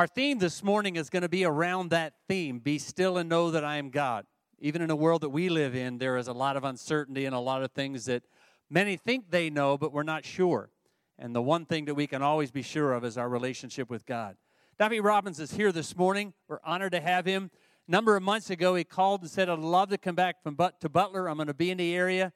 Our theme this morning is going to be around that theme be still and know that I am God. Even in a world that we live in, there is a lot of uncertainty and a lot of things that many think they know, but we're not sure. And the one thing that we can always be sure of is our relationship with God. Duffy Robbins is here this morning. We're honored to have him. A number of months ago, he called and said, I'd love to come back from but- to Butler. I'm going to be in the area.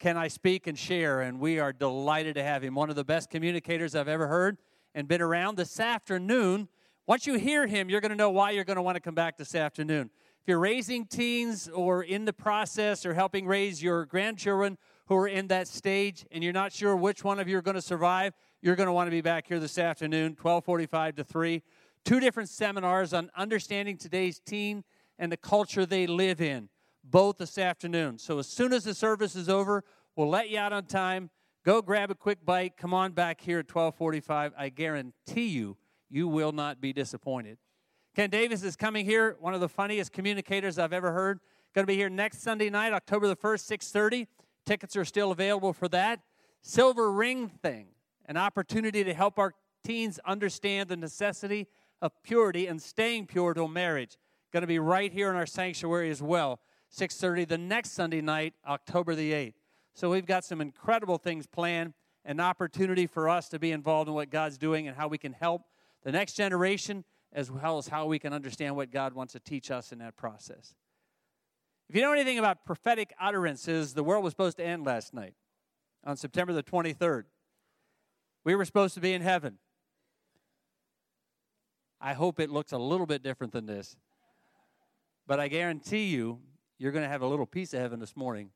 Can I speak and share? And we are delighted to have him. One of the best communicators I've ever heard and been around. This afternoon, once you hear him, you're going to know why you're going to want to come back this afternoon. If you're raising teens or in the process or helping raise your grandchildren who are in that stage and you're not sure which one of you are going to survive, you're going to want to be back here this afternoon, 1245 to 3. Two different seminars on understanding today's teen and the culture they live in, both this afternoon. So as soon as the service is over, we'll let you out on time. Go grab a quick bite. Come on back here at 1245. I guarantee you you will not be disappointed. Ken Davis is coming here, one of the funniest communicators I've ever heard. Going to be here next Sunday night, October the 1st, 6:30. Tickets are still available for that. Silver ring thing, an opportunity to help our teens understand the necessity of purity and staying pure to marriage. Going to be right here in our sanctuary as well. 6:30 the next Sunday night, October the 8th. So we've got some incredible things planned, an opportunity for us to be involved in what God's doing and how we can help the next generation, as well as how we can understand what God wants to teach us in that process. If you know anything about prophetic utterances, the world was supposed to end last night on September the 23rd. We were supposed to be in heaven. I hope it looks a little bit different than this. But I guarantee you, you're going to have a little piece of heaven this morning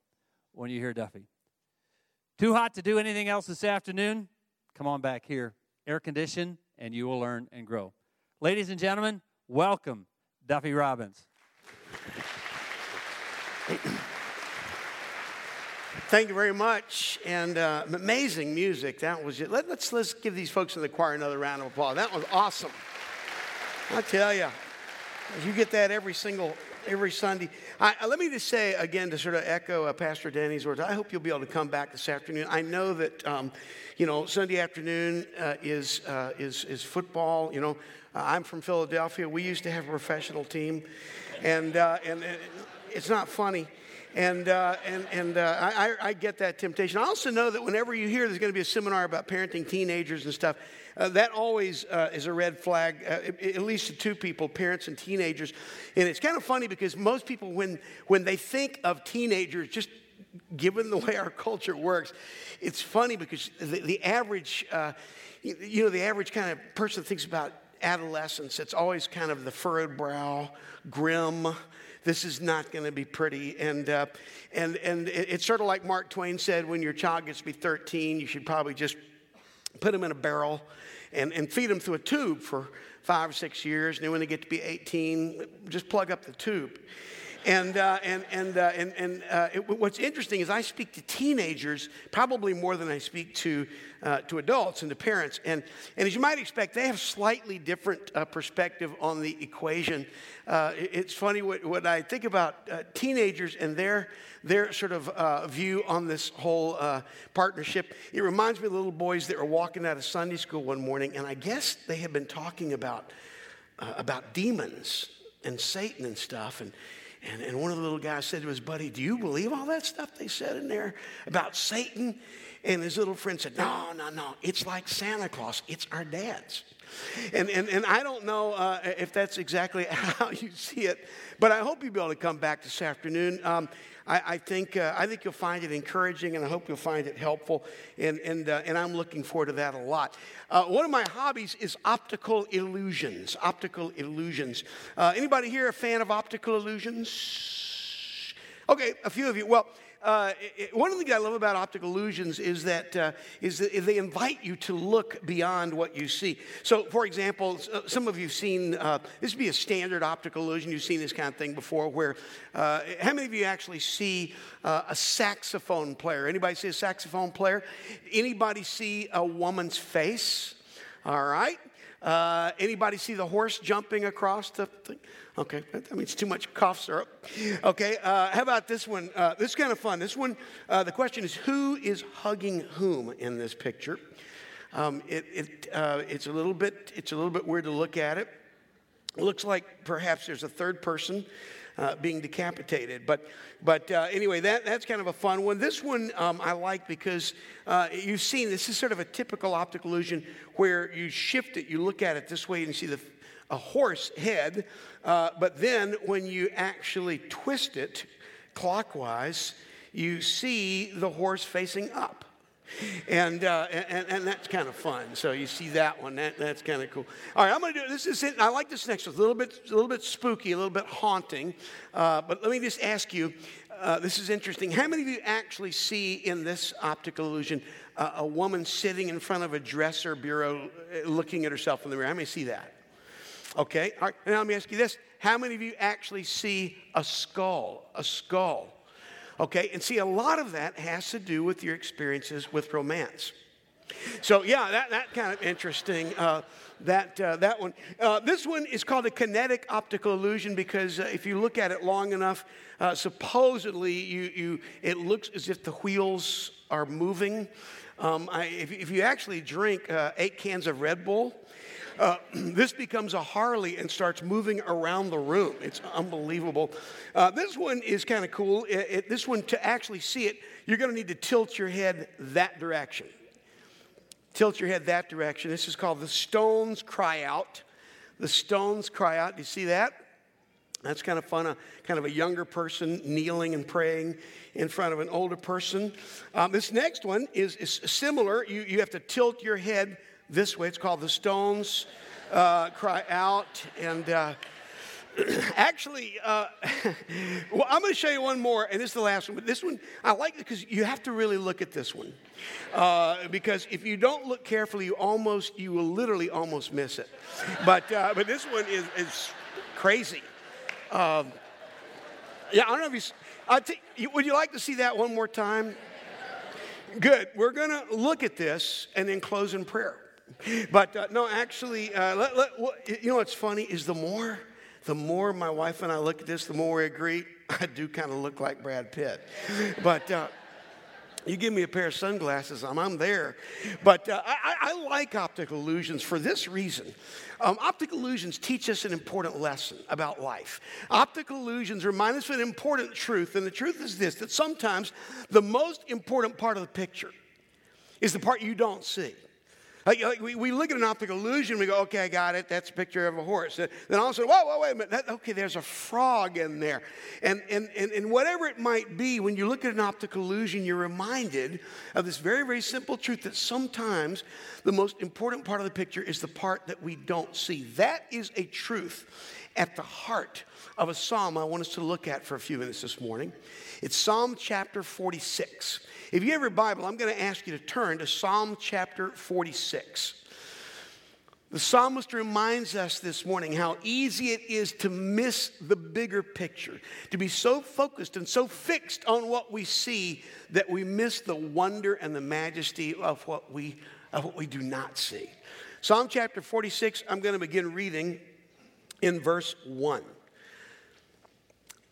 when you hear Duffy. Too hot to do anything else this afternoon? Come on back here. Air conditioned, and you will learn and grow. Ladies and gentlemen, welcome Duffy Robbins. Thank you very much, and uh, amazing music. That was it. Let, let's let's give these folks in the choir another round of applause. That was awesome. I tell you, you get that every single every Sunday. I, let me just say again to sort of echo uh, Pastor Danny's words. I hope you'll be able to come back this afternoon. I know that um, you know Sunday afternoon uh, is uh, is is football. You know, I'm from Philadelphia. We used to have a professional team, and uh, and, and it's not funny. And, uh, and, and uh, I, I, get that temptation. I also know that whenever you hear there's going to be a seminar about parenting teenagers and stuff, uh, that always uh, is a red flag, uh, at least to two people, parents and teenagers. And it's kind of funny because most people, when, when they think of teenagers, just given the way our culture works, it's funny because the, the average, uh, you, you know, the average kind of person thinks about adolescence, it's always kind of the furrowed brow, grim, this is not going to be pretty. And, uh, and, and it's sort of like Mark Twain said when your child gets to be 13, you should probably just put them in a barrel and, and feed them through a tube for five or six years. And then when they get to be 18, just plug up the tube. And, uh, and, and, uh, and, and uh, it, what's interesting is I speak to teenagers probably more than I speak to, uh, to adults and to parents. And, and as you might expect, they have slightly different uh, perspective on the equation. Uh, it, it's funny what, what I think about teenagers and their, their sort of view on this whole partnership. It reminds me of little boys that were walking out of Sunday school one morning, and I guess they had been talking about, about demons and Satan and stuff. And, and, and one of the little guys said to his buddy, Do you believe all that stuff they said in there about Satan? And his little friend said, No, no, no. It's like Santa Claus, it's our dads. And, and, and I don't know uh, if that's exactly how you see it, but I hope you'll be able to come back this afternoon. Um, I, I think, uh, I think you'll find it encouraging and I hope you'll find it helpful. And, and, uh, and I'm looking forward to that a lot. Uh, one of my hobbies is optical illusions. Optical illusions. Uh, anybody here a fan of optical illusions? Okay, a few of you. Well, uh, it, one of the things I love about optical illusions is that, uh, is that they invite you to look beyond what you see. So, for example, uh, some of you have seen uh, this would be a standard optical illusion. You've seen this kind of thing before. Where uh, how many of you actually see a saxophone player? Anybody see a saxophone player? Anybody see a woman's face? All right. Anybody see the horse jumping across the thing? Okay, that means too much cough syrup. Okay, uh, how about this one? Uh, this is kind of fun. This one, uh, the question is who is hugging whom in this picture? Um, it, it, uh, it's, a little bit, it's a little bit weird to look at it. It looks like perhaps there's a third person uh, being decapitated. But, but uh, anyway, that, that's kind of a fun one. This one um, I like because uh, you've seen this is sort of a typical optical illusion where you shift it, you look at it this way, and you see the, a horse head. Uh, but then when you actually twist it clockwise, you see the horse facing up. And, uh, and, and that's kind of fun. So you see that one. That, that's kind of cool. All right, I'm going to do this. Is it. I like this next one. It's a little bit, a little bit spooky, a little bit haunting. Uh, but let me just ask you. Uh, this is interesting. How many of you actually see in this optical illusion uh, a woman sitting in front of a dresser bureau uh, looking at herself in the mirror? How many see that? Okay. All right. Now let me ask you this. How many of you actually see a skull? A skull. Okay, and see, a lot of that has to do with your experiences with romance. So, yeah, that, that kind of interesting. Uh, that, uh, that one. Uh, this one is called a kinetic optical illusion because uh, if you look at it long enough, uh, supposedly you, you, it looks as if the wheels are moving. Um, I, if, if, you actually drink uh, eight cans of Red Bull, uh, this becomes a Harley and starts moving around the room. It's unbelievable. Uh, this one is kind of cool. It, it, this one, to actually see it, you're going to need to tilt your head that direction. Tilt your head that direction. This is called The Stones Cry Out. The Stones Cry Out. Do you see that? That's kind of fun. A kind of a younger person kneeling and praying in front of an older person. Um, this next one is, is similar. You, you have to tilt your head this way. It's called The Stones uh, Cry Out. And uh, actually, uh, well, I'm going to show you one more, and this is the last one. But this one, I like it because you have to really look at this one. Uh, because if you don't look carefully, you almost, you will literally almost miss it. But, uh, but this one is, is crazy. Um, yeah, I don't know if you, would you like to see that one more time? Good. We're going to look at this and then close in prayer. But uh, no, actually, uh, let, let, you know what's funny is the more, the more my wife and I look at this, the more we agree. I do kind of look like Brad Pitt, but. Uh, you give me a pair of sunglasses, I'm, I'm there. But uh, I, I, like optical illusions for this reason. Um, optical illusions teach us an important lesson about life. Optical illusions remind us of an important truth, and the truth is this that sometimes the most important part of the picture is the part you don't see. Like, like we, we look at an optical illusion, we go, okay, I got it. That's a picture of a horse. Then all of a sudden, whoa, whoa, wait a minute. That, okay, there's a frog in there. And, and, and, and whatever it might be, when you look at an optical illusion, you're reminded of this very, very simple truth that sometimes the most important part of the picture is the part that we don't see. That is a truth at the heart of a psalm I want us to look at for a few minutes this morning. It's Psalm chapter 46. If you have your Bible, I'm going to ask you to turn to Psalm chapter 46. The psalmist reminds us this morning how easy it is to miss the bigger picture, to be so focused and so fixed on what we see that we miss the wonder and the majesty of what we, of what we do not see. Psalm chapter 46, I'm going to begin reading in verse 1.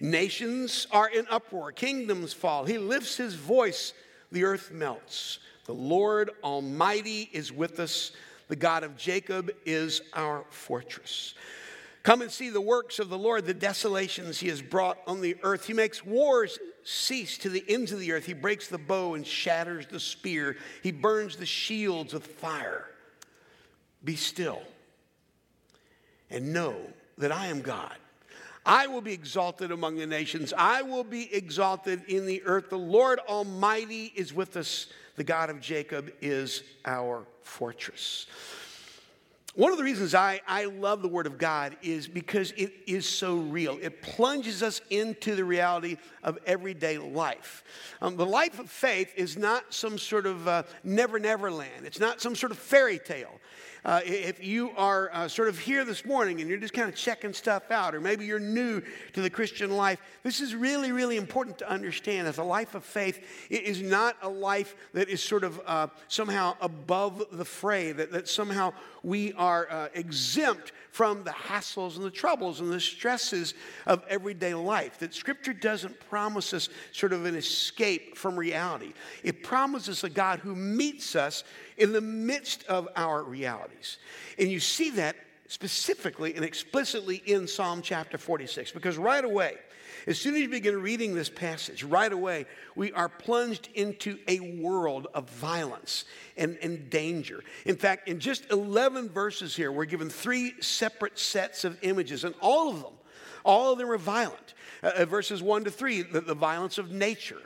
Nations are in uproar, kingdoms fall. He lifts his voice, the earth melts. The Lord Almighty is with us. The God of Jacob is our fortress. Come and see the works of the Lord, the desolations he has brought on the earth. He makes wars cease to the ends of the earth. He breaks the bow and shatters the spear. He burns the shields with fire. Be still and know that I am God. I will be exalted among the nations. I will be exalted in the earth. The Lord Almighty is with us. The God of Jacob is our fortress. One of the reasons I, I love the Word of God is because it is so real. It plunges us into the reality of everyday life. Um, the life of faith is not some sort of uh, never, never land, it's not some sort of fairy tale. Uh, if you are uh, sort of here this morning and you're just kind of checking stuff out, or maybe you're new to the Christian life, this is really, really important to understand. As a life of faith, it is not a life that is sort of uh, somehow above the fray, that, that somehow we are uh, exempt from the hassles and the troubles and the stresses of everyday life. That Scripture doesn't promise us sort of an escape from reality, it promises a God who meets us in the midst of our realities. And you see that specifically and explicitly in Psalm chapter 46, because right away, as soon as you begin reading this passage, right away, we are plunged into a world of violence and, and danger. In fact, in just 11 verses here, we're given three separate sets of images, and all of them, all of them are violent. Uh, uh verses 1 to 3, the, the violence of nature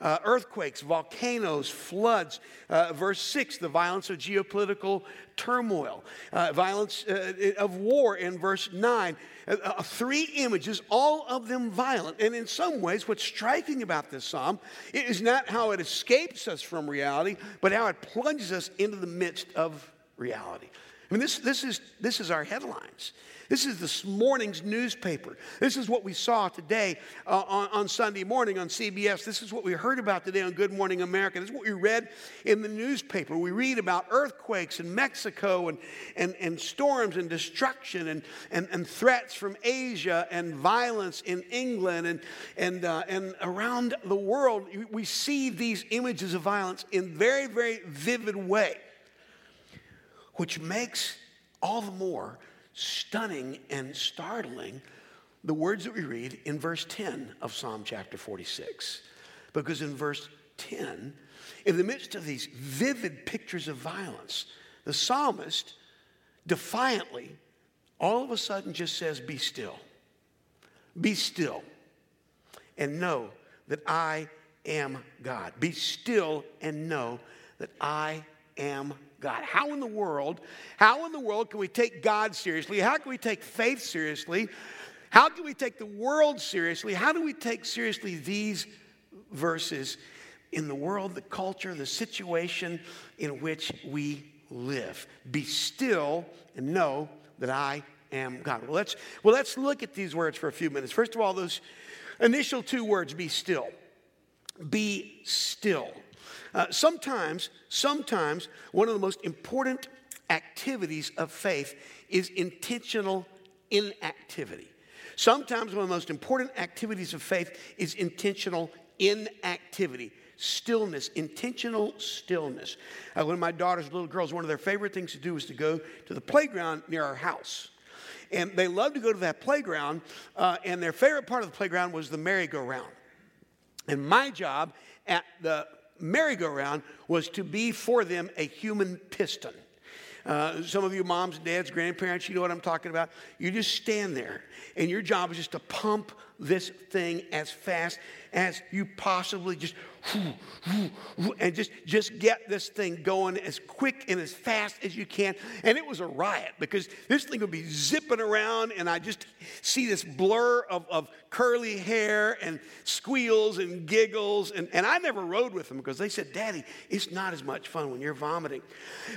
uh, earthquakes, volcanoes, floods. Uh, verse 6, the violence of geopolitical turmoil, uh, violence uh, of war in verse 9. Uh, uh, three images, all of them violent. And in some ways, what's striking about this psalm is not how it escapes us from reality, but how it plunges us into the midst of reality. I mean, this, this, is, this is our headlines. This is this morning's newspaper. This is what we saw today uh, on, on, Sunday morning on CBS. This is what we heard about today on Good Morning America. This is what we read in the newspaper. We read about earthquakes in Mexico and, and, and storms and destruction and, and, and threats from Asia and violence in England and, and, uh, and around the world. We see these images of violence in very, very vivid way, which makes all the more stunning and startling the words that we read in verse 10 of Psalm chapter 46. Because in verse 10, in the midst of these vivid pictures of violence, the psalmist defiantly all of a sudden just says, Be still. Be still and know that I am God. Be still and know that I am God. How in the world, how in the world can we take God seriously? How can we take faith seriously? How can we take the world seriously? How do we take seriously these verses in the world, the culture, the situation in which we live? Be still and know that I am God. Well, let's, well, let's look at these words for a few minutes. First of all, those initial two words, be still. Be still. Uh, sometimes, sometimes one of the most important activities of faith is intentional inactivity. Sometimes one of the most important activities of faith is intentional inactivity. Stillness, intentional stillness. Uh, one of my daughter's little girls, one of their favorite things to do was to go to the playground near our house. And they loved to go to that playground, uh, and their favorite part of the playground was the merry-go-round. And my job at the merry-go-round was to be for them a human piston. Uh, some of you moms, dads, grandparents, you know what I'm talking about. You just stand there, and your job is just to pump this thing as fast as you possibly just and just just get this thing going as quick and as fast as you can. And it was a riot because this thing would be zipping around and i just see this blur of, of curly hair and squeals and giggles. And, and i never rode with them because they said daddy it's not as much fun when you're vomiting.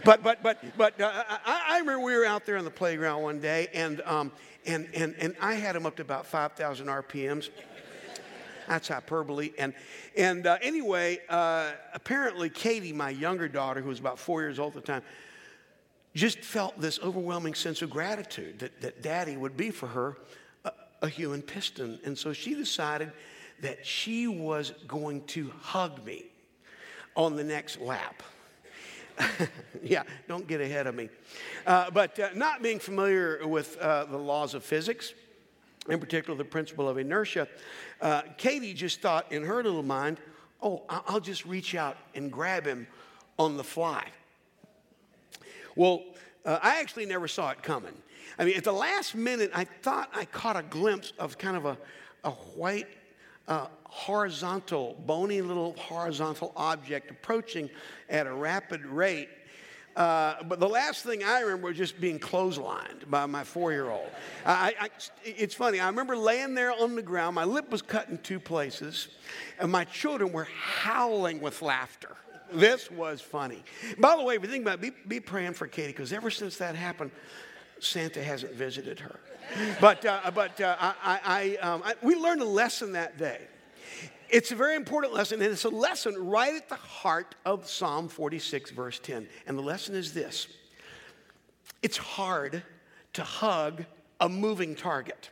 But but but but uh, I, I, remember we were out there on the playground one day and um, and, and, and I had them up to about 5,000 RPMs. That's hyperbole. And, and uh, anyway, uh, apparently, Katie, my younger daughter, who was about four years old at the time, just felt this overwhelming sense of gratitude that, that daddy would be for her a, a human piston. And so she decided that she was going to hug me on the next lap. yeah, don't get ahead of me. Uh, but uh, not being familiar with uh, the laws of physics, in particular the principle of inertia, uh, Katie just thought in her little mind, oh, I'll just reach out and grab him on the fly. Well, uh, I actually never saw it coming. I mean, at the last minute, I thought I caught a glimpse of kind of a, a white uh, horizontal, bony little horizontal object approaching at a rapid rate. Uh, but the last thing I remember was just being clotheslined by my four year old. it's funny, I remember laying there on the ground, my lip was cut in two places, and my children were howling with laughter. this was funny. By the way, if you think about it, be, be praying for Katie, because ever since that happened, Santa hasn't visited her. But, uh, but uh, I, I, um, I, we learned a lesson that day. It's a very important lesson, and it's a lesson right at the heart of Psalm 46, verse 10. And the lesson is this it's hard to hug a moving target.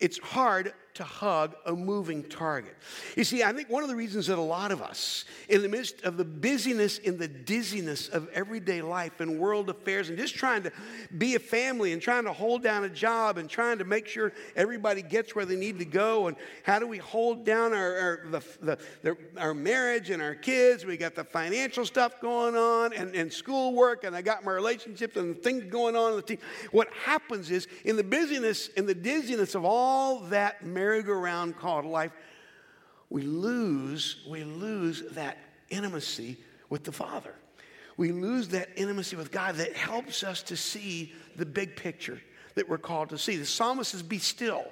It's hard to hug a moving target. You see, I think one of the reasons that a lot of us, in the midst of the busyness and the dizziness of everyday life and world affairs, and just trying to be a family and trying to hold down a job and trying to make sure everybody gets where they need to go, and how do we hold down our, our, the, the, the, our marriage and our kids? We got the financial stuff going on and, and schoolwork, and I got my relationships and things going on in the team. What happens is, in the busyness and the dizziness of all that merry-go-round called life, we lose, we lose that intimacy with the Father. We lose that intimacy with God that helps us to see the big picture that we're called to see. The psalmist says, Be still.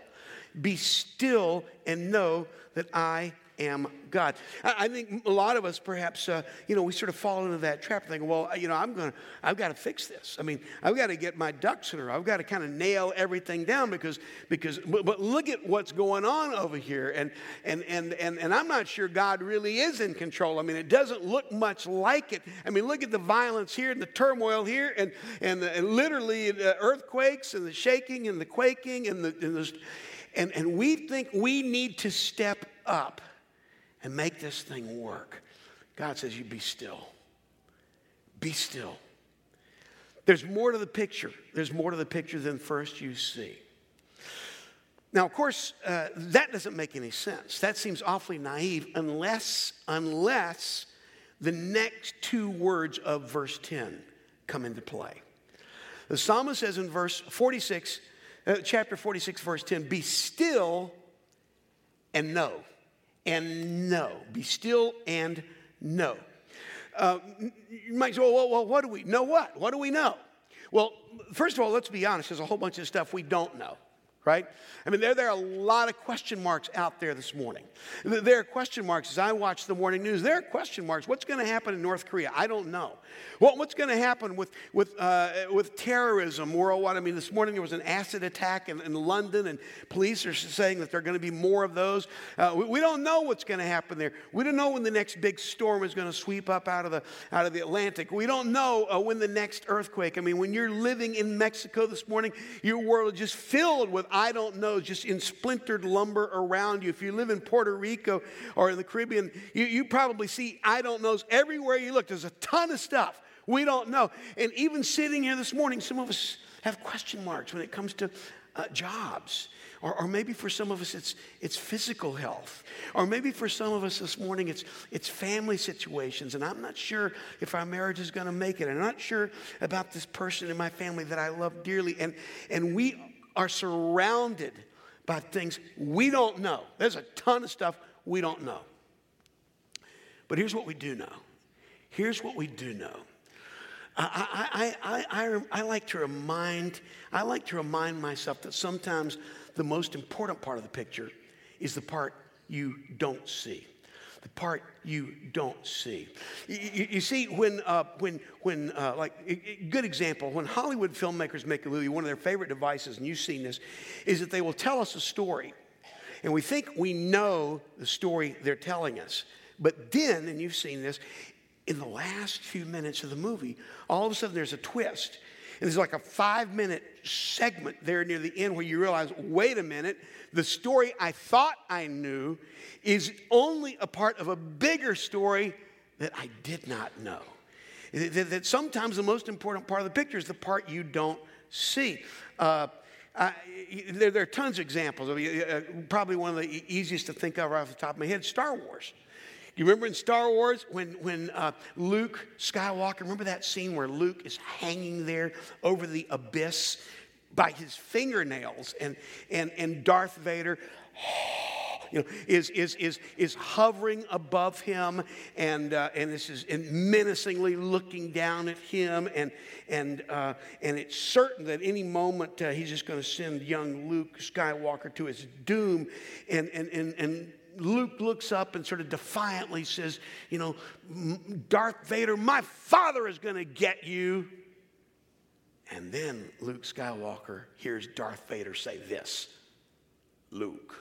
Be still and know that I am God. I, think a lot of us, perhaps, uh, you know, we sort of fall into that trap, thinking, well, you know, I'm to, I've got to fix this. I mean, I've got to get my ducks in a row. I've got to kind of nail everything down because, because, but, but, look at what's going on over here, and and and and and I'm not sure God really is in control. I mean, it doesn't look much like it. I mean, look at the violence here and the turmoil here, and and, the, and literally the earthquakes and the shaking and the quaking and the, and the and, and we think we need to step up and make this thing work. God says, You be still. Be still. There's more to the picture. There's more to the picture than first you see. Now, of course, uh, that doesn't make any sense. That seems awfully naive unless, unless the next two words of verse 10 come into play. The psalmist says in verse 46, uh, chapter 46, verse 10, be still and know and know. Be still and know. Uh, you might say, well, well, what do we know? What? What do we know? Well, first of all, let's be honest. There's a whole bunch of stuff we don't know right? I mean, there, there are a lot of question marks out there this morning. There are question marks as I watch the morning news. There are question marks. What's going to happen in North Korea? I don't know. What, what's going to happen with, with, uh, with terrorism worldwide? I mean, this morning there was an acid attack in, in London, and police are saying that there are going to be more of those. Uh, we, we, don't know what's going to happen there. We don't know when the next big storm is going to sweep up out of the, out of the Atlantic. We don't know uh, when the next earthquake. I mean, when you're living in Mexico this morning, your world is just filled with I don't know, just in splintered lumber around you. If you live in Puerto Rico or in the Caribbean, you, you probably see I don't knows everywhere you look. There's a ton of stuff we don't know. And even sitting here this morning, some of us have question marks when it comes to uh, jobs. Or, or, maybe for some of us it's, it's physical health. Or maybe for some of us this morning it's, it's family situations. And I'm not sure if our marriage is going to make it. I'm not sure about this person in my family that I love dearly. And, and we are surrounded by things we don't know. There's a ton of stuff we don't know. But here's what we do know. Here's what we do know. I, I, I, I, I like to remind, I like to remind myself that sometimes the most important part of the picture is the part you don't see the part you don't see. You, you see, when, uh, when, when uh, like, good example, when Hollywood filmmakers make a movie, one of their favorite devices, and you've seen this, is that they will tell us a story. And we think we know the story they're telling us. But then, and you've seen this, in the last few minutes of the movie, all of a sudden there's a twist. And there's like a five minute segment there near the end where you realize wait a minute, the story I thought I knew is only a part of a bigger story that I did not know. That, sometimes the most important part of the picture is the part you don't see. Uh, I, there, there, are tons of examples. Uh, probably one of the easiest to think of right off the top of my head Star Wars. You remember in Star Wars when, when uh, Luke Skywalker, remember that scene where Luke is hanging there over the abyss by his fingernails and, and, and Darth Vader you know, is, is, is, is hovering above him and, uh, and this is and menacingly looking down at him. And, and, uh, and it's certain that any moment uh, he's just going to send young Luke Skywalker to his doom. And, and, and, and Luke looks up and sort of defiantly says, You know, Darth Vader, my father is going to get you. And then Luke Skywalker hears Darth Vader say this Luke,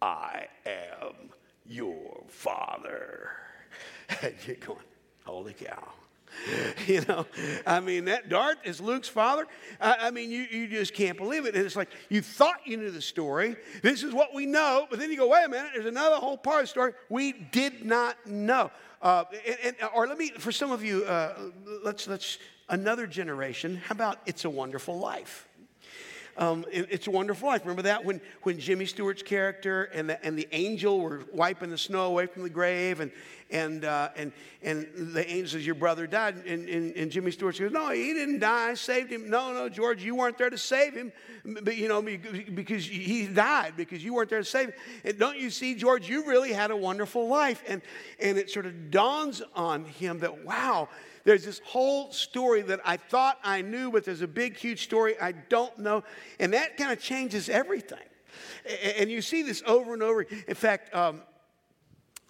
I am your father. And you're going, Holy cow. you know, I mean, that Darth is Luke's father. I, I, mean, you, you just can't believe it. And it's like you thought you knew the story. This is what we know. But then you go, wait a minute, there's another whole part of the story we did not know. Uh, and, and, or let me, for some of you, uh, let's, let's, another generation, how about It's a Wonderful Life? Um, it, it's a Wonderful Life. Remember that when, when Jimmy Stewart's character and the, and the angel were wiping the snow away from the grave, and, and, uh, and, and the angel says, Your brother died. And, and, and Jimmy Stewart says, No, he didn't die. I saved him. No, no, George, you weren't there to save him, but, you know, because he died, because you weren't there to save him. And don't you see, George, you really had a wonderful life. And, and it sort of dawns on him that, wow, there's this whole story that I thought I knew, but there's a big, huge story I don't know. And that kind of changes everything. And you see this over and over. In fact, um,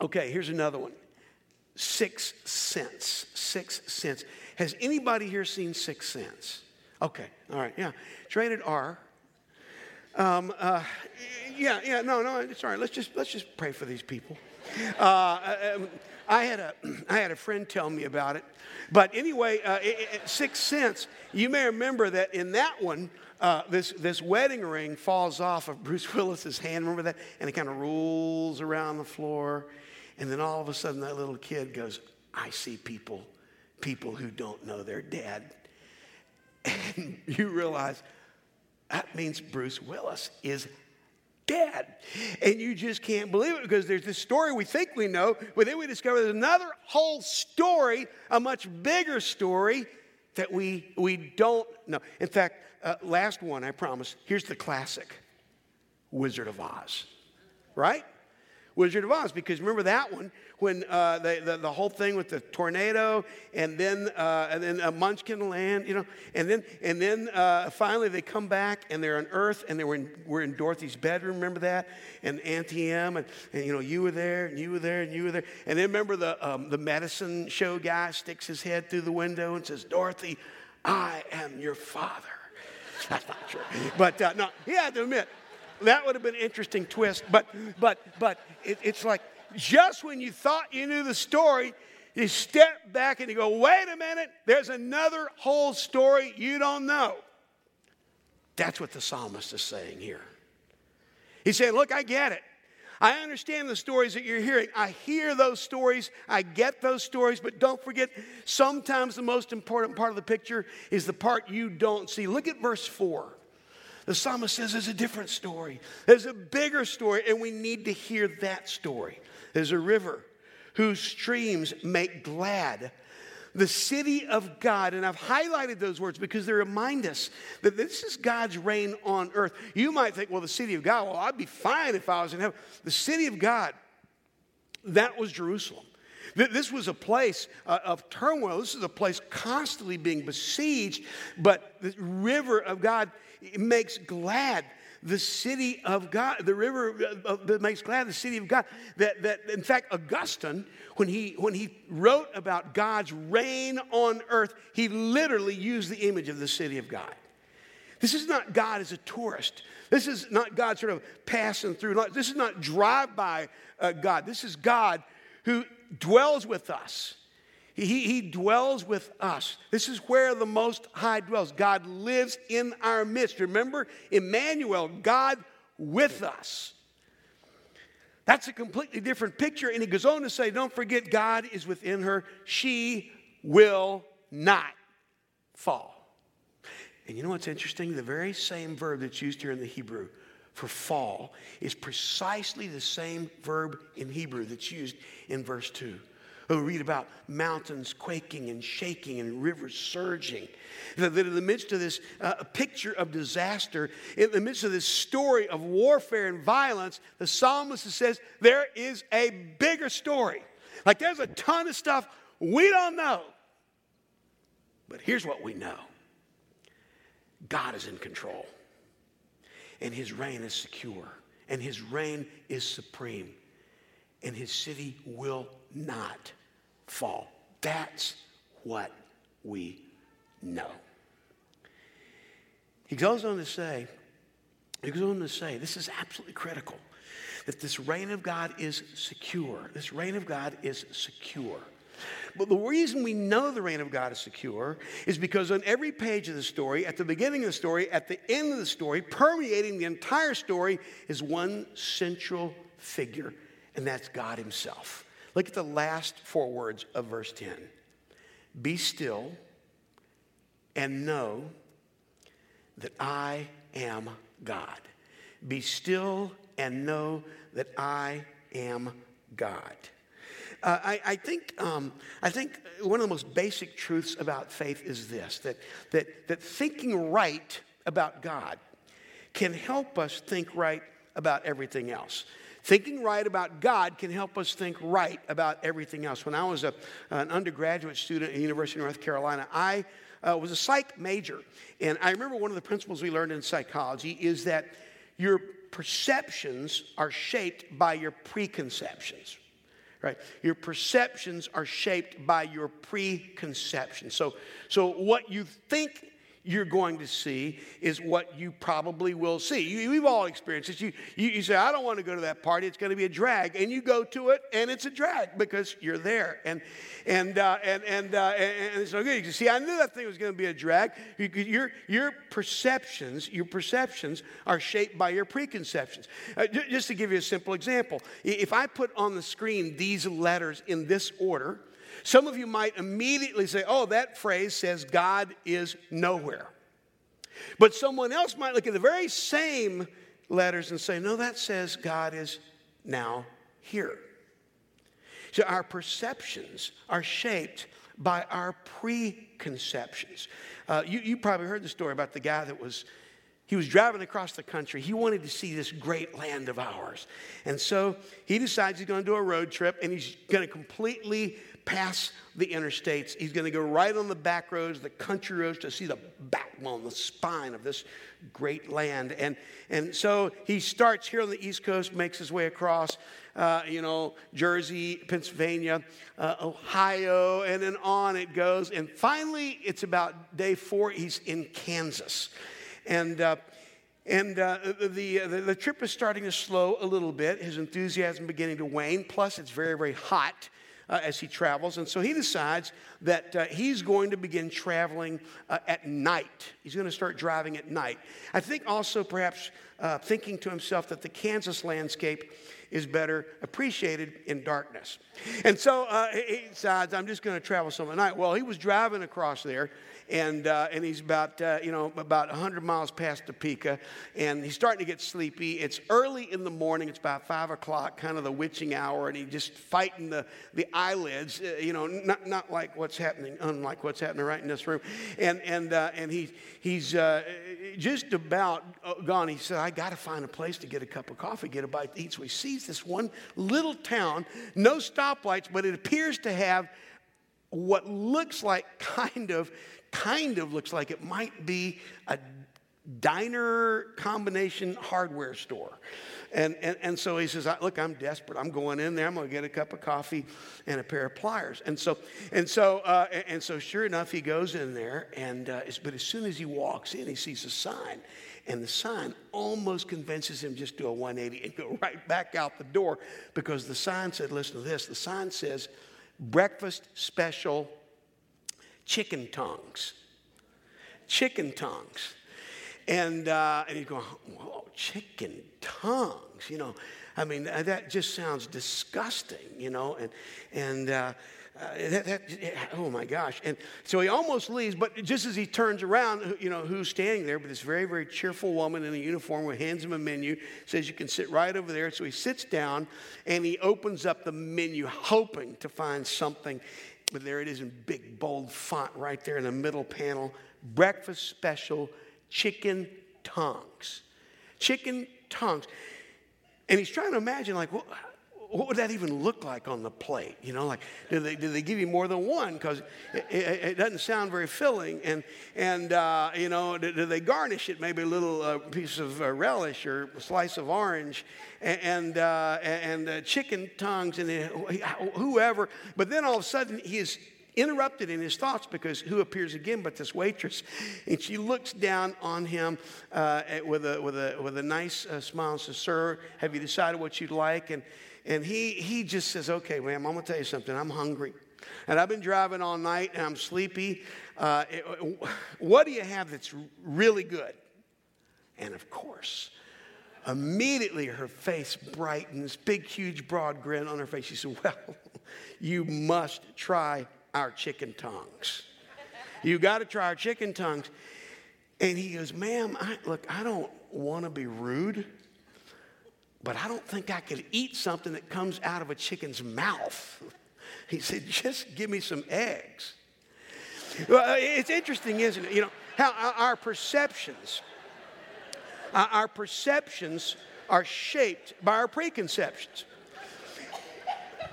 okay, here's another one. Sixth Sense. Sixth Sense. Has anybody here seen Sixth Sense? Okay, all right, yeah. It's rated R. Um, uh, yeah, yeah, no, no, right. Let's just let's just pray for these people. Uh, um, I had a I had a friend tell me about it, but anyway, uh, it, it, Sixth Sense. You may remember that in that one, uh, this this wedding ring falls off of Bruce Willis's hand. Remember that, and it kind of rolls around the floor. And then all of a sudden, that little kid goes, I see people, people who don't know their dad. And you realize that means Bruce Willis is dead. And you just can't believe it because there's this story we think we know, but then we discover there's another whole story, a much bigger story that we, we don't know. In fact, uh, last one, I promise. Here's the classic Wizard of Oz, right? Wizard of Oz, because remember that one when uh, the, the, whole thing with the tornado and then, uh, and then a Munchkin land, you know, and then, and then uh, finally they come back and they're on Earth and they were in, we're in Dorothy's bedroom, remember that? And Auntie Em, and, and, you know, you were there and you were there and you were there. And then remember the, um, the medicine show guy sticks his head through the window and says, Dorothy, I am your father. That's not true. But uh, no, he had to admit, that would have been an interesting twist. But, but, but it, it's like just when you thought you knew the story, you step back and you go, wait a minute, there's another whole story you don't know. That's what the psalmist is saying here. He's saying, look, I get it. I understand the stories that you're hearing. I hear those stories. I get those stories. But don't forget, sometimes the most important part of the picture is the part you don't see. Look at verse 4. The psalmist says there's a different story, there's a bigger story, and we need to hear that story. There's a river whose streams make glad the city of God. And I've highlighted those words because they remind us that this is God's reign on earth. You might think, well, the city of God, well, I'd be fine if I was in heaven. The city of God, that was Jerusalem. This was a place uh, of turmoil. This is a place constantly being besieged, but the river of God makes glad the city of God, the river that makes glad the city of God. That, that in fact, Augustine, when he, when he wrote about God's reign on earth, he literally used the image of the city of God. This is not God as a tourist. This is not God sort of passing through. This is not drive by uh, God. This is God who dwells with us. He, he dwells with us. This is where the Most High dwells. God lives in our midst. Remember, Emmanuel, God with us. That's a completely different picture. And he goes on to say, Don't forget, God is within her. She will not fall. And you know what's interesting? The very same verb that's used here in the Hebrew for fall is precisely the same verb in Hebrew that's used in verse 2 who read about mountains quaking and shaking and rivers surging. That in the midst of this uh, picture of disaster, in the midst of this story of warfare and violence, the psalmist says there is a bigger story. Like there's a ton of stuff we don't know. But here's what we know God is in control, and his reign is secure, and his reign is supreme. and his city will not fall. That's what we know. He goes on to say, he goes on to say, this is absolutely critical, that this reign of God is secure. This reign of God is secure. But the reason we know the reign of God is secure is because on every page of the story, at the beginning of the story, at the end of the story, permeating the entire story is one central figure, and that's God Himself. Look at the last four words of verse 10 Be still and know that I am God. Be still and know that I am God. Uh, I, I, think, um, I think one of the most basic truths about faith is this that, that, that thinking right about God can help us think right about everything else. Thinking right about God can help us think right about everything else. When I was a, an undergraduate student at the University of North Carolina, I uh, was a psych major. And I remember one of the principles we learned in psychology is that your perceptions are shaped by your preconceptions right? Your perceptions are shaped by your preconception. So, so what you think you're going to see is what you probably will see. You, we've all experienced this. You, you, you, say, I don't want to go to that party. It's going to be a drag. And you go to it, and it's a drag because you're there. And, and, uh, and, and, uh, and, and it's no good. You see, I knew that thing was going to be a drag. You, your, your perceptions, your perceptions are shaped by your preconceptions. Uh, just to give you a simple example, if I put on the screen these letters in this order, some of you might immediately say, oh, that phrase says God is nowhere. But someone else might look at the very same letters and say, no, that says God is now here. So our perceptions are shaped by our preconceptions. Uh, you, you probably heard the story about the guy that was he was driving across the country. He wanted to see this great land of ours. And so he decides he's going to do a road trip and he's going to completely pass the interstates. He's going to go right on the back roads, the country roads, to see the backbone, the spine of this great land. And, and so he starts here on the East Coast, makes his way across, uh, you know, Jersey, Pennsylvania, uh, Ohio, and then on it goes. And finally, it's about day four, he's in Kansas. And uh, and uh, the, the, the, trip is starting to slow a little bit. His enthusiasm beginning to wane. Plus, it's very, very hot uh, as he travels. And so he decides that uh, he's going to begin traveling uh, at night. He's going to start driving at night. I think also perhaps uh, thinking to himself that the Kansas landscape is better appreciated in darkness. And so uh, he decides, I'm just going to travel some at night. Well, he was driving across there and, uh, and he's about, uh, you know, about 100 miles past Topeka, and he's starting to get sleepy. It's early in the morning. It's about 5 o'clock, kind of the witching hour, and he's just fighting the, the eyelids, uh, you know, not, not like what's happening, unlike what's happening right in this room. And, and, uh, and he, he's uh, just about uh, gone. He said, I got to find a place to get a cup of coffee, get a bite to eat. So he sees this one little town, no stoplights, but it appears to have what looks like kind of kind of looks like it might be a diner combination hardware store. And, and, and so he says, Look, I'm desperate. I'm going in there. I'm going to get a cup of coffee and a pair of pliers. And so, and so, uh, and so sure enough, he goes in there. And, uh, but as soon as he walks in, he sees a sign. And the sign almost convinces him just do a 180 and go right back out the door because the sign said, Listen to this. The sign says, Breakfast special chicken tongues. Chicken tongues. And, uh, and he's going, whoa, chicken tongues, you know. I mean, that just sounds disgusting, you know. And, and uh, uh, that, that, oh my gosh. And so he almost leaves, but just as he turns around, you know, who's standing there? But this very, very cheerful woman in a uniform who hands him a menu, says, You can sit right over there. So he sits down and he opens up the menu, hoping to find something but there it is in big, bold font right there in the middle panel breakfast special chicken tongues. Chicken tongues. And he's trying to imagine, like, well, what would that even look like on the plate? You know, like, do they, do they give you more than one? Because it, it, it, doesn't sound very filling. And, and uh, you know, do, they garnish it maybe a little uh, piece of uh, relish or a slice of orange and, and, uh, and uh, chicken tongues and whoever. But then all of a sudden, he is interrupted in his thoughts because who appears again but this waitress? And she looks down on him uh, with, a, with, a, with a nice uh, smile and says, Sir, have you decided what you'd like? And, and he, he just says, Okay, ma'am, I'm going to tell you something. I'm hungry. And I've been driving all night and I'm sleepy. Uh, what do you have that's really good? And of course, immediately her face brightens, big, huge, broad grin on her face. She said, Well, you must try our chicken tongues. You got to try our chicken tongues. And he goes, Ma'am, I, look, I don't want to be rude, but I don't think I could eat something that comes out of a chicken's mouth. He said, Just give me some eggs. Well, uh, it's interesting, isn't it? You know, how uh, our perceptions, uh, our perceptions are shaped by our preconceptions.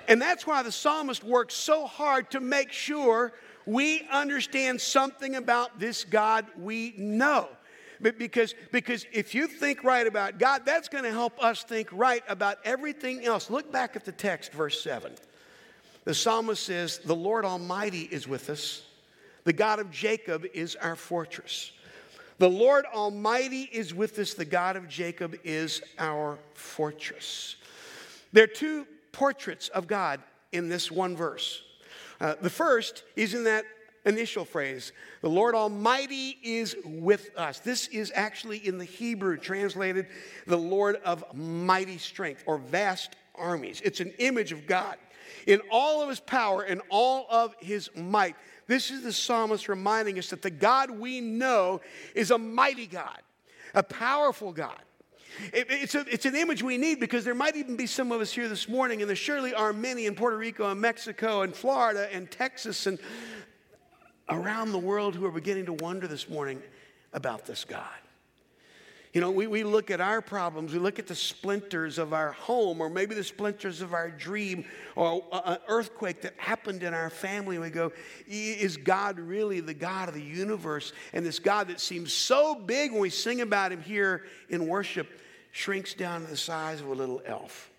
And that's why the psalmist works so hard to make sure we understand something about this God we know. Because, because if you think right about God, that's going to help us think right about everything else. Look back at the text, verse 7. The psalmist says, The Lord Almighty is with us, the God of Jacob is our fortress. The Lord Almighty is with us, the God of Jacob is our fortress. There are two portraits of God in this one verse. Uh, the first is in that initial phrase the Lord Almighty is with us. This is actually in the Hebrew translated the Lord of mighty strength or vast armies. It's an image of God in all of his power and all of his might. This is the psalmist reminding us that the God we know is a mighty God, a powerful God. It, it's, a, it's an image we need because there might even be some of us here this morning, and there surely are many in Puerto Rico and Mexico and Florida and Texas and around the world who are beginning to wonder this morning about this God. You know, we, we look at our problems, we look at the splinters of our home, or maybe the splinters of our dream, or an earthquake that happened in our family, and we go, Is God really the God of the universe? And this God that seems so big when we sing about him here in worship shrinks down to the size of a little elf.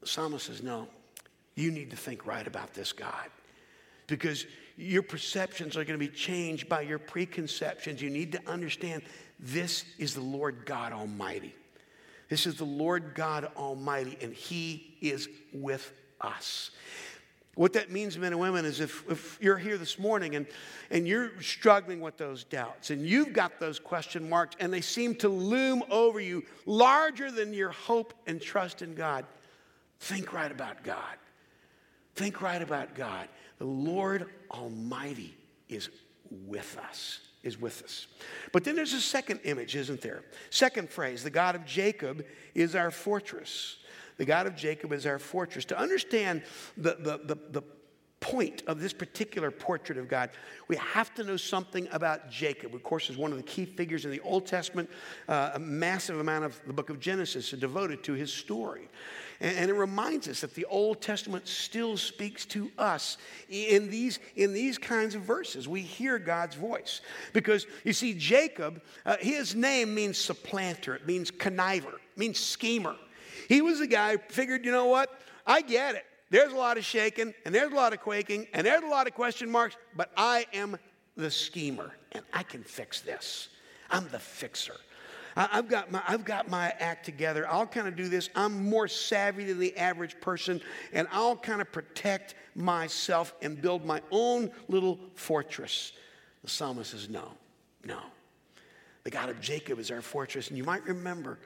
The psalmist says, No, you need to think right about this God because your perceptions are going to be changed by your preconceptions. You need to understand this is the Lord God Almighty. This is the Lord God Almighty, and He is with us. What that means, men and women, is if, if you're here this morning and, and you're struggling with those doubts and you've got those question marks and they seem to loom over you larger than your hope and trust in God, think right about God. Think right about God. The Lord Almighty is with us is with us. But then there's a second image, isn't there? Second phrase, the God of Jacob is our fortress. The God of Jacob is our fortress. To understand the, the, the, the point of this particular portrait of God, we have to know something about Jacob. Of course, is one of the key figures in the Old Testament. Uh, a massive amount of the book of Genesis is devoted to his story. And, and, it reminds us that the Old Testament still speaks to us in these, in these kinds of verses. We hear God's voice. Because you see, Jacob, uh, his name means supplanter, it means conniver, it means schemer. He was a guy who figured, you know what? I get it. There's a lot of shaking, and there's a lot of quaking, and there's a lot of question marks, but I am the schemer, and I can fix this. I'm the fixer. I've got my, I've got my act together. I'll kind of do this. I'm more savvy than the average person, and I'll kind of protect myself and build my own little fortress. The psalmist says, No, no. The God of Jacob is our fortress. And you might remember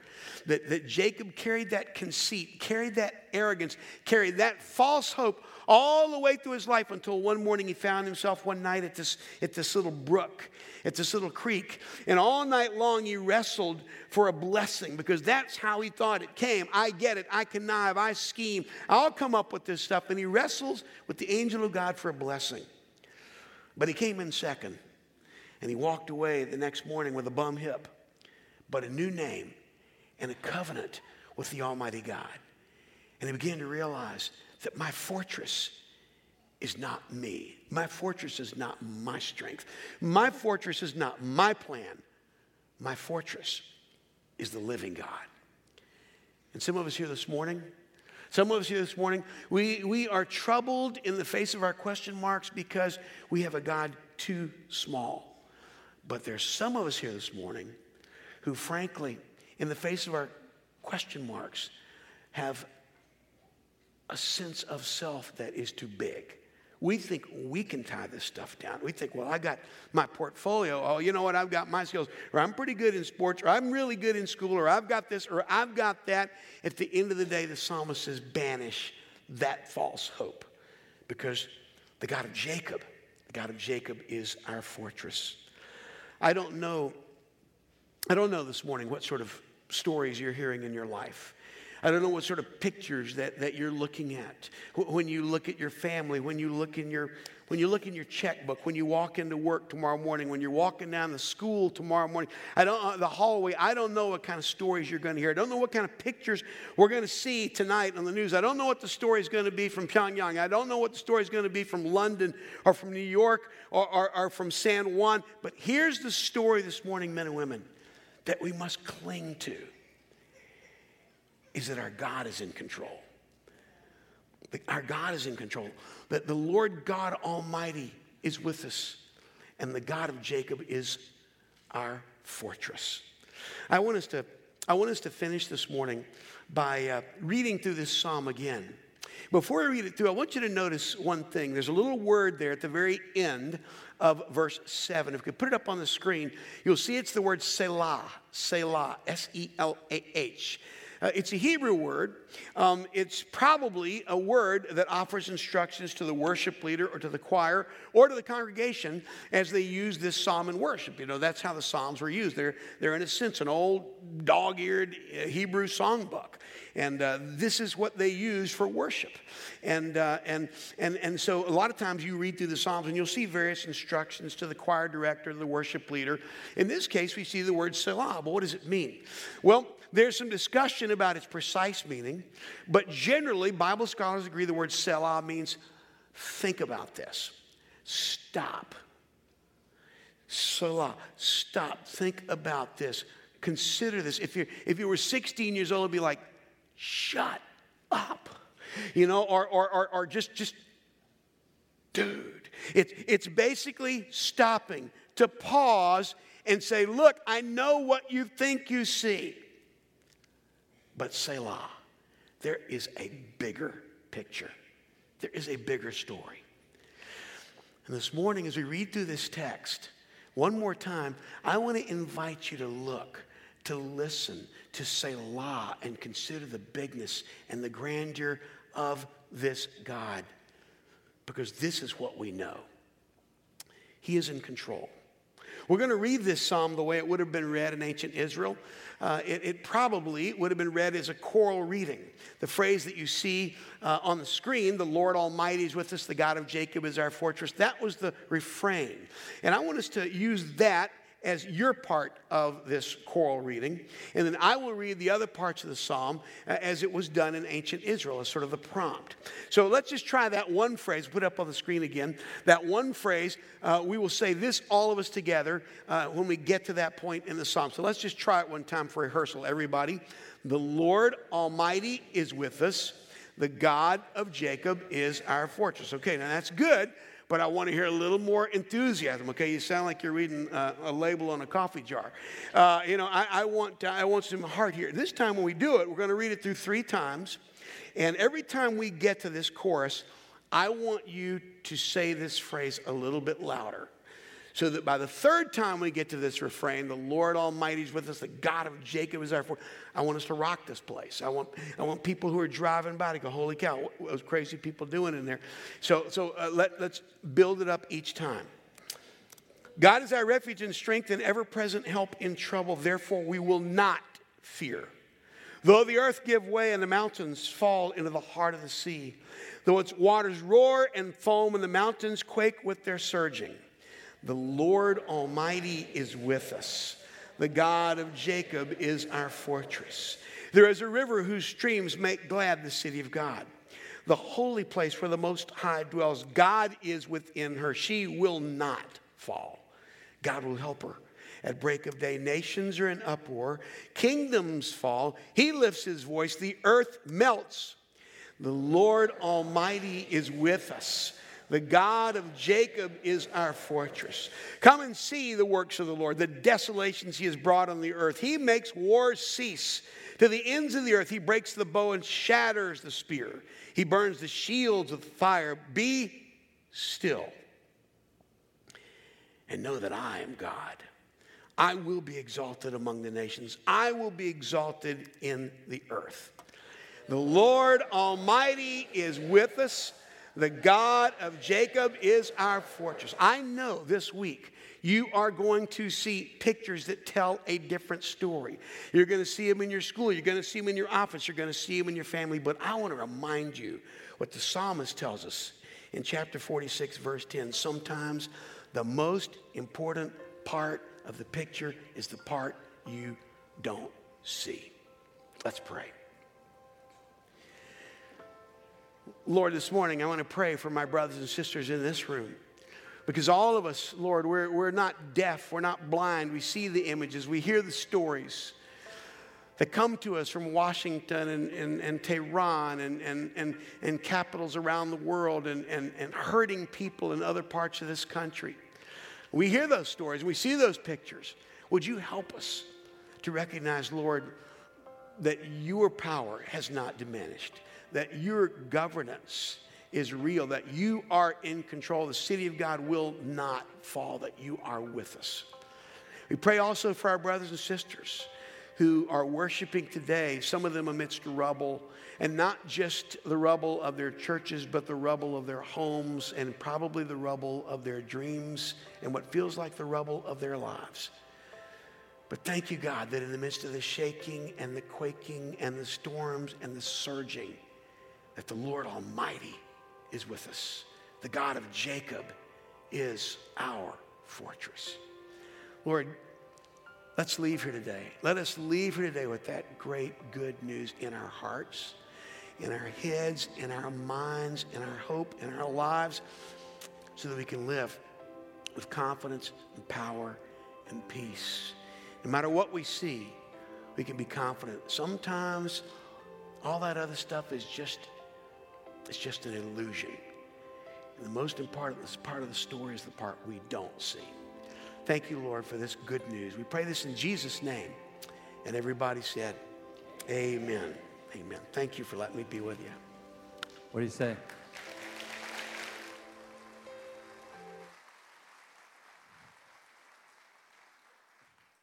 that, that Jacob carried that conceit, carried that arrogance, carried that false hope all the way through his life until one morning he found himself one night at this, at this little brook, at this little creek. And all night long he wrestled for a blessing because that's how he thought it came. I get it. I connive. I scheme. I'll come up with this stuff. And he wrestles with the angel of God for a blessing. But he came in second. And he walked away the next morning with a bum hip, but a new name and a covenant with the Almighty God. And he began to realize that my fortress is not me. My fortress is not my strength. My fortress is not my plan. My fortress is the living God. And some of us here this morning, some of us here this morning, we, we are troubled in the face of our question marks because we have a God too small. But there's some of us here this morning who, frankly, in the face of our question marks, have a sense of self that is too big. We think we can tie this stuff down. We think, well, I got my portfolio. Oh, you know what? I've got my skills. Or I'm pretty good in sports. Or I'm really good in school. Or I've got this. Or I've got that. At the end of the day, the psalmist says, banish that false hope. Because the God of Jacob, the God of Jacob is our fortress. I don't know. I don't know this morning what sort of stories you're hearing in your life. I don't know what sort of pictures that, that you're looking at. When you look at your family, when you look in your when you look in your checkbook, when you walk into work tomorrow morning, when you're walking down the school tomorrow morning, I don't uh, the hallway, I don't know what kind of stories you're going to hear. I don't know what kind of pictures we're going to see tonight on the news. I don't know what the story is going to be from Pyongyang. I don't know what the story is going to be from London or from New York or, or, or from San Juan. But here's the story this morning, men and women, that we must cling to is that our God is in control. Our God is in control. That the Lord God Almighty is with us, and the God of Jacob is our fortress. I want us to, I want us to finish this morning by uh, reading through this psalm again. Before I read it through, I want you to notice one thing. There's a little word there at the very end of verse 7. If we could put it up on the screen, you'll see it's the word Selah. Selah, S E L A H. Uh, it's a Hebrew word. Um, it's probably a word that offers instructions to the worship leader or to the choir or to the congregation as they use this psalm in worship. You know, that's how the psalms were used. They're, they're in a sense, an old dog eared uh, Hebrew songbook. And uh, this is what they use for worship. And, uh, and, and, and so a lot of times you read through the Psalms and you'll see various instructions to the choir director, the worship leader. In this case, we see the word Selah. But what does it mean? Well, there's some discussion about its precise meaning, but generally, Bible scholars agree the word Selah means think about this, stop. Selah, stop, think about this, consider this. If, you if you were 16 years old, it'd be like, shut up, you know, or, or, or, or just, just, dude. It's, it's basically stopping to pause and say, look, I know what you think you see. But Selah, there is a bigger picture. There is a bigger story. And this morning, as we read through this text, one more time, I want to invite you to look, to listen, to Selah, and consider the bigness and the grandeur of this God. Because this is what we know He is in control. We're going to read this psalm the way it would have been read in ancient Israel. Uh, it, it, probably would have been read as a choral reading. The phrase that you see uh, on the screen, the Lord Almighty is with us, the God of Jacob is our fortress, that was the refrain. And I want us to use that as your part of this choral reading. And then I will read the other parts of the psalm uh, as it was done in ancient Israel, as sort of the prompt. So let's just try that one phrase, put up on the screen again. That one phrase, uh, we will say this all of us together uh, when we get to that point in the psalm. So let's just try it one time for rehearsal, everybody. The Lord Almighty is with us. The God of Jacob is our fortress. Okay, now that's good but I want to hear a little more enthusiasm. Okay, you sound like you're reading uh, a label on a coffee jar. Uh, you know, I, I, want I want some heart here. This time when we do it, we're going to read it through three times, and every time we get to this chorus, I want you to say this phrase a little bit louder so that by the third time we get to this refrain, the Lord Almighty is with us, the God of Jacob is our force. I want us to rock this place. I want, I want people who are driving by to go, holy cow, what, what those crazy people doing in there? So, so uh, let, let's build it up each time. God is our refuge and strength and ever present help in trouble. Therefore, we will not fear. Though the earth give way and the mountains fall into the heart of the sea, though its waters roar and foam and the mountains quake with their surging. The Lord Almighty is with us. The God of Jacob is our fortress. There is a river whose streams make glad the city of God, the holy place where the Most High dwells. God is within her. She will not fall. God will help her. At break of day, nations are in uproar, kingdoms fall. He lifts his voice, the earth melts. The Lord Almighty is with us. The God of Jacob is our fortress. Come and see the works of the Lord, the desolations he has brought on the earth. He makes wars cease to the ends of the earth. He breaks the bow and shatters the spear. He burns the shields with fire. Be still and know that I am God. I will be exalted among the nations, I will be exalted in the earth. The Lord Almighty is with us. The God of Jacob is our fortress. I know this week you are going to see pictures that tell a different story. You're going to see them in your school, you're going to see them in your office, you're going to see them in your family. But I want to remind you what the psalmist tells us in chapter 46, verse 10. Sometimes the most important part of the picture is the part you don't see. Let's pray. Lord, this morning I want to pray for my brothers and sisters in this room. Because all of us, Lord, we're, we're not deaf, we're not blind. We see the images, we hear the stories that come to us from Washington and, and, and Tehran and, and, and, and capitals around the world and, and, and hurting people in other parts of this country. We hear those stories, we see those pictures. Would you help us to recognize, Lord, that your power has not diminished? That your governance is real, that you are in control. The city of God will not fall, that you are with us. We pray also for our brothers and sisters who are worshiping today, some of them amidst rubble, and not just the rubble of their churches, but the rubble of their homes and probably the rubble of their dreams and what feels like the rubble of their lives. But thank you, God, that in the midst of the shaking and the quaking and the storms and the surging, that the Lord Almighty is with us. The God of Jacob is our fortress. Lord, let's leave here today. Let us leave here today with that great good news in our hearts, in our heads, in our minds, in our hope, in our lives, so that we can live with confidence and power and peace. No matter what we see, we can be confident. Sometimes all that other stuff is just it's just an illusion. And the most important part of the story is the part we don't see. Thank you, Lord, for this good news. We pray this in Jesus' name. And everybody said, Amen. Amen. Thank you for letting me be with you. What do you say?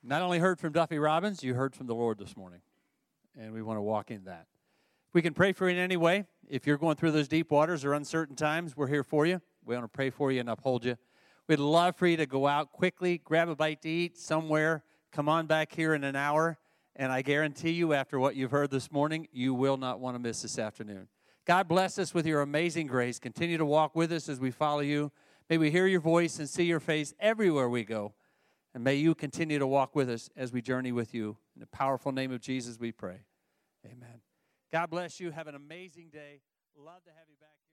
Not only heard from Duffy Robbins, you heard from the Lord this morning. And we want to walk in that. We can pray for you in any way. If you're going through those deep waters or uncertain times, we're here for you. We want to pray for you and uphold you. We'd love for you to go out quickly, grab a bite to eat somewhere, come on back here in an hour, and I guarantee you, after what you've heard this morning, you will not want to miss this afternoon. God bless us with your amazing grace. Continue to walk with us as we follow you. May we hear your voice and see your face everywhere we go. And may you continue to walk with us as we journey with you. In the powerful name of Jesus, we pray. Amen. God bless you. Have an amazing day. Love to have you back.